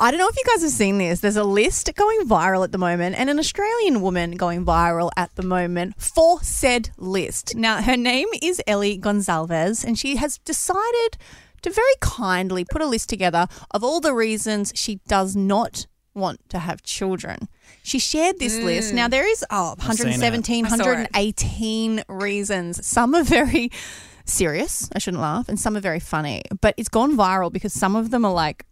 I don't know if you guys have seen this. There's a list going viral at the moment, and an Australian woman going viral at the moment for said list. Now, her name is Ellie Gonzalez, and she has decided to very kindly put a list together of all the reasons she does not want to have children. She shared this list. Now, mm. there is oh, 117, I saw it. 118 reasons. Some are very serious. I shouldn't laugh. And some are very funny. But it's gone viral because some of them are like,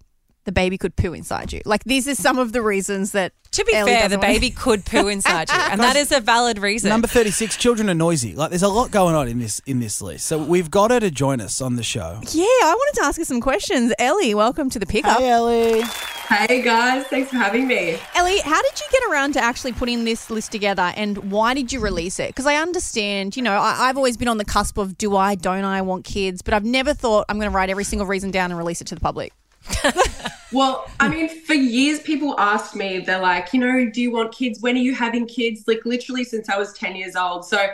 the baby could poo inside you. Like, these are some of the reasons that. To be Ellie fair, the want- baby could poo inside you, and that is a valid reason. Number 36, children are noisy. Like there's a lot going on in this in this list. So we've got her to join us on the show. Yeah, I wanted to ask her some questions. Ellie, welcome to the pickup. Hey Ellie. Hey guys, thanks for having me. Ellie, how did you get around to actually putting this list together and why did you release it? Because I understand, you know, I, I've always been on the cusp of do I, don't I want kids, but I've never thought I'm going to write every single reason down and release it to the public. Well, I mean, for years people asked me, they're like, you know, do you want kids? When are you having kids? Like literally since I was 10 years old. So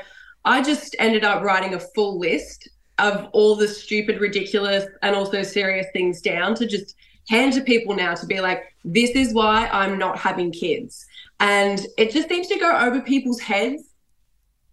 I just ended up writing a full list of all the stupid, ridiculous, and also serious things down to just hand to people now to be like, this is why I'm not having kids. And it just seems to go over people's heads.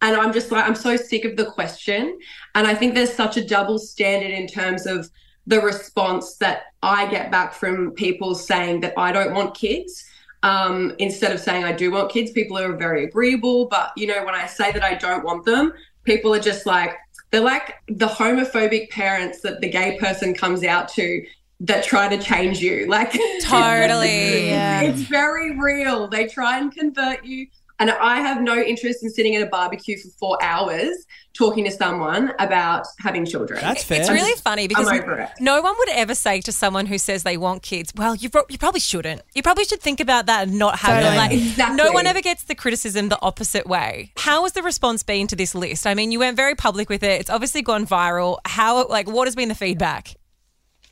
And I'm just like, I'm so sick of the question. And I think there's such a double standard in terms of the response that I get back from people saying that I don't want kids. Um, instead of saying I do want kids, people are very agreeable. But, you know, when I say that I don't want them, people are just like, they're like the homophobic parents that the gay person comes out to that try to change you. Like, Totally. Yeah. it's very real. They try and convert you. And I have no interest in sitting at a barbecue for four hours talking to someone about having children. That's fair. It's really funny because over it. no one would ever say to someone who says they want kids, "Well, you pro- you probably shouldn't. You probably should think about that and not have Totally. it." Like, Exactly. no one ever gets the criticism the opposite way. How has the response been to this list? I mean, you went very public with it. It's obviously gone viral. How like what has been the feedback?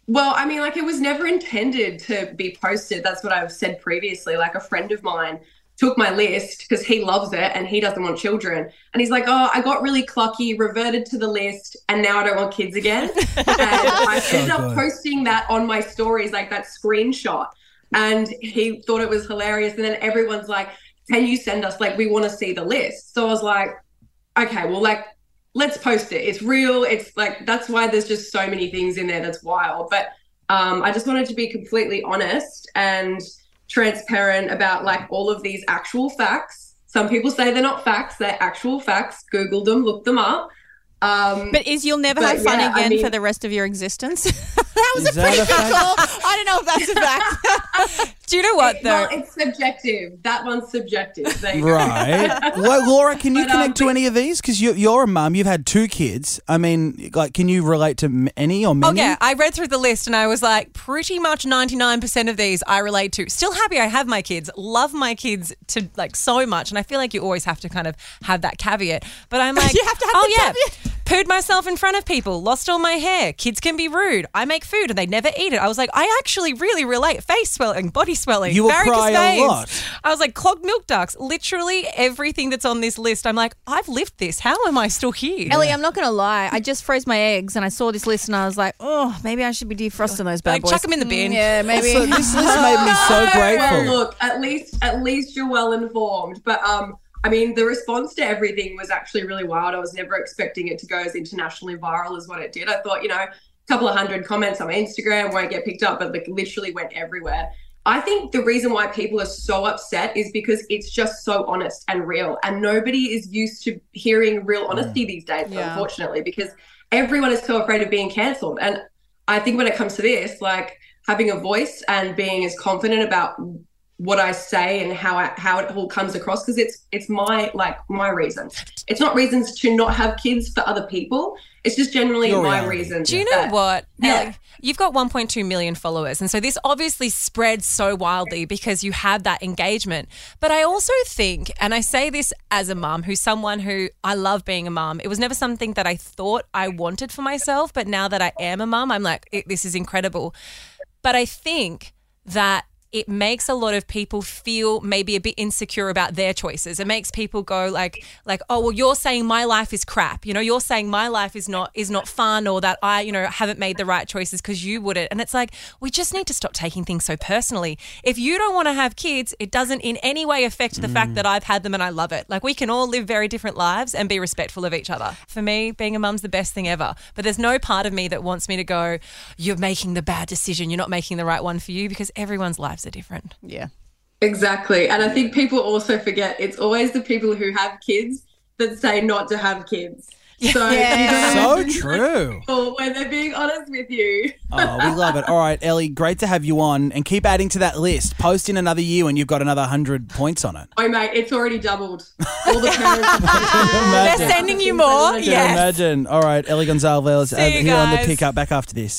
Well, I mean, like it was never intended to be posted. That's what I've said previously. Like a friend of mine took my list because he loves it and he doesn't want children. And he's like, Oh, I got really clucky, reverted to the list, and now I don't want kids again. and I ended up posting that on my stories, like that screenshot. And he thought it was hilarious. And then everyone's like, Can you send us like we want to see the list? So I was like, Okay, well, like let's post it. It's real. It's like that's why there's just so many things in there that's wild. But um, I just wanted to be completely honest and transparent about like all of these actual facts. Some people say they're not facts; they're actual facts. Google them, look them up. Um, But is you'll never But have fun yeah, I again mean- for the rest of your existence? that was Is a that pretty a fact? call. I don't know if that's a fact. Do you know what though? well, it's subjective. That one's subjective. There you go. Right. well, Laura, can you But, um, connect to any of these? Because you're, you're a mum. You've had two kids. I mean, like, can you relate to any or many? Oh yeah, I read through the list and I was like, pretty much ninety nine percent of these I relate to. Still happy I have my kids, love my kids to like so much, and I feel like you always have to kind of have that caveat. But I'm like, You have to have oh the yeah, caveat. Pooed myself in front of people, lost all my hair. Kids can be rude. I make food and they never eat it. I was like, I actually really relate. Face swelling, body swelling, You will varicose cry a veins. lot. I was like, clogged milk ducts. Literally everything that's on this list. I'm like, I've lived this. How am I still here? Ellie, I'm not going to lie. I just froze my eggs and I saw this list and I was like, oh, maybe I should be defrosting those bad Like, boys. chuck 'em in the bin. Mm, Yeah, maybe. Also, this list made me so Well, grateful. look, at least at least you're well informed. But um, I mean, the response to everything was actually really wild. I was never expecting it to go as internationally viral as what it did. I thought, you know, a couple of hundred comments on my Instagram won't get picked up, but like literally went everywhere. I think the reason why people are so upset is because it's just so honest and real, and nobody is used to hearing real mm. honesty these days, Yeah. unfortunately, because everyone is so afraid of being cancelled. And I think when it comes to this, like having a voice and being as confident about what I say and how I, how it all comes across because it's it's my like my reasons. It's not reasons to not have kids for other people. It's just generally Your my reality. reasons. Do you know that- what? Yeah. Ellie? You've got 1.2 million followers. And so this obviously spreads so wildly because you have that engagement. But I also think, and I say this as a mum who's someone who I love being a mum, it was never something that I thought I wanted for myself. But now that I am a mum, I'm like, this is incredible. But I think that it makes a lot of people feel maybe a bit insecure about their choices. It makes people go like like oh well you're saying my life is crap. You know, you're saying my life is not is not fun or that I, you know, haven't made the right choices because you wouldn't. And it's like we just need to stop taking things so personally. If you don't want to have kids, it doesn't in any way affect the fact that I've had them and I love it. Like we can all live very different lives and be respectful of each other. For me, being a mum's the best thing ever. But there's no part of me that wants me to go, you're making the bad decision, you're not making the right one for you because everyone's lives are different. Yeah. Exactly. And I think people also forget it's always the people who have kids that say not to have kids. So, Yeah. you gotta So true. people when they're being honest with you. Oh, we love it. All right, Ellie, great to have you on and keep adding to that list. Post in another year when you've got another 100 points on it. Oh, mate, it's already doubled. All the parents. They're sending you more? Can Yes. imagine. All right, Ellie Gonzalez uh, See you here on the guys. pickup. Back after this.